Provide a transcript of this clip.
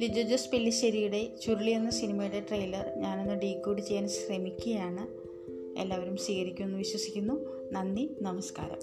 ലിജോ ജോസ് പെല്ലിശ്ശേരിയുടെ ചുരുളി എന്ന സിനിമയുടെ ട്രെയിലർ ഞാനൊന്ന് ഡീകോഡ് ചെയ്യാൻ ശ്രമിക്കുകയാണ്. എല്ലാവരും സ്വീകരിക്കുമെന്ന് വിശ്വസിക്കുന്നു. നന്ദി. നമസ്കാരം.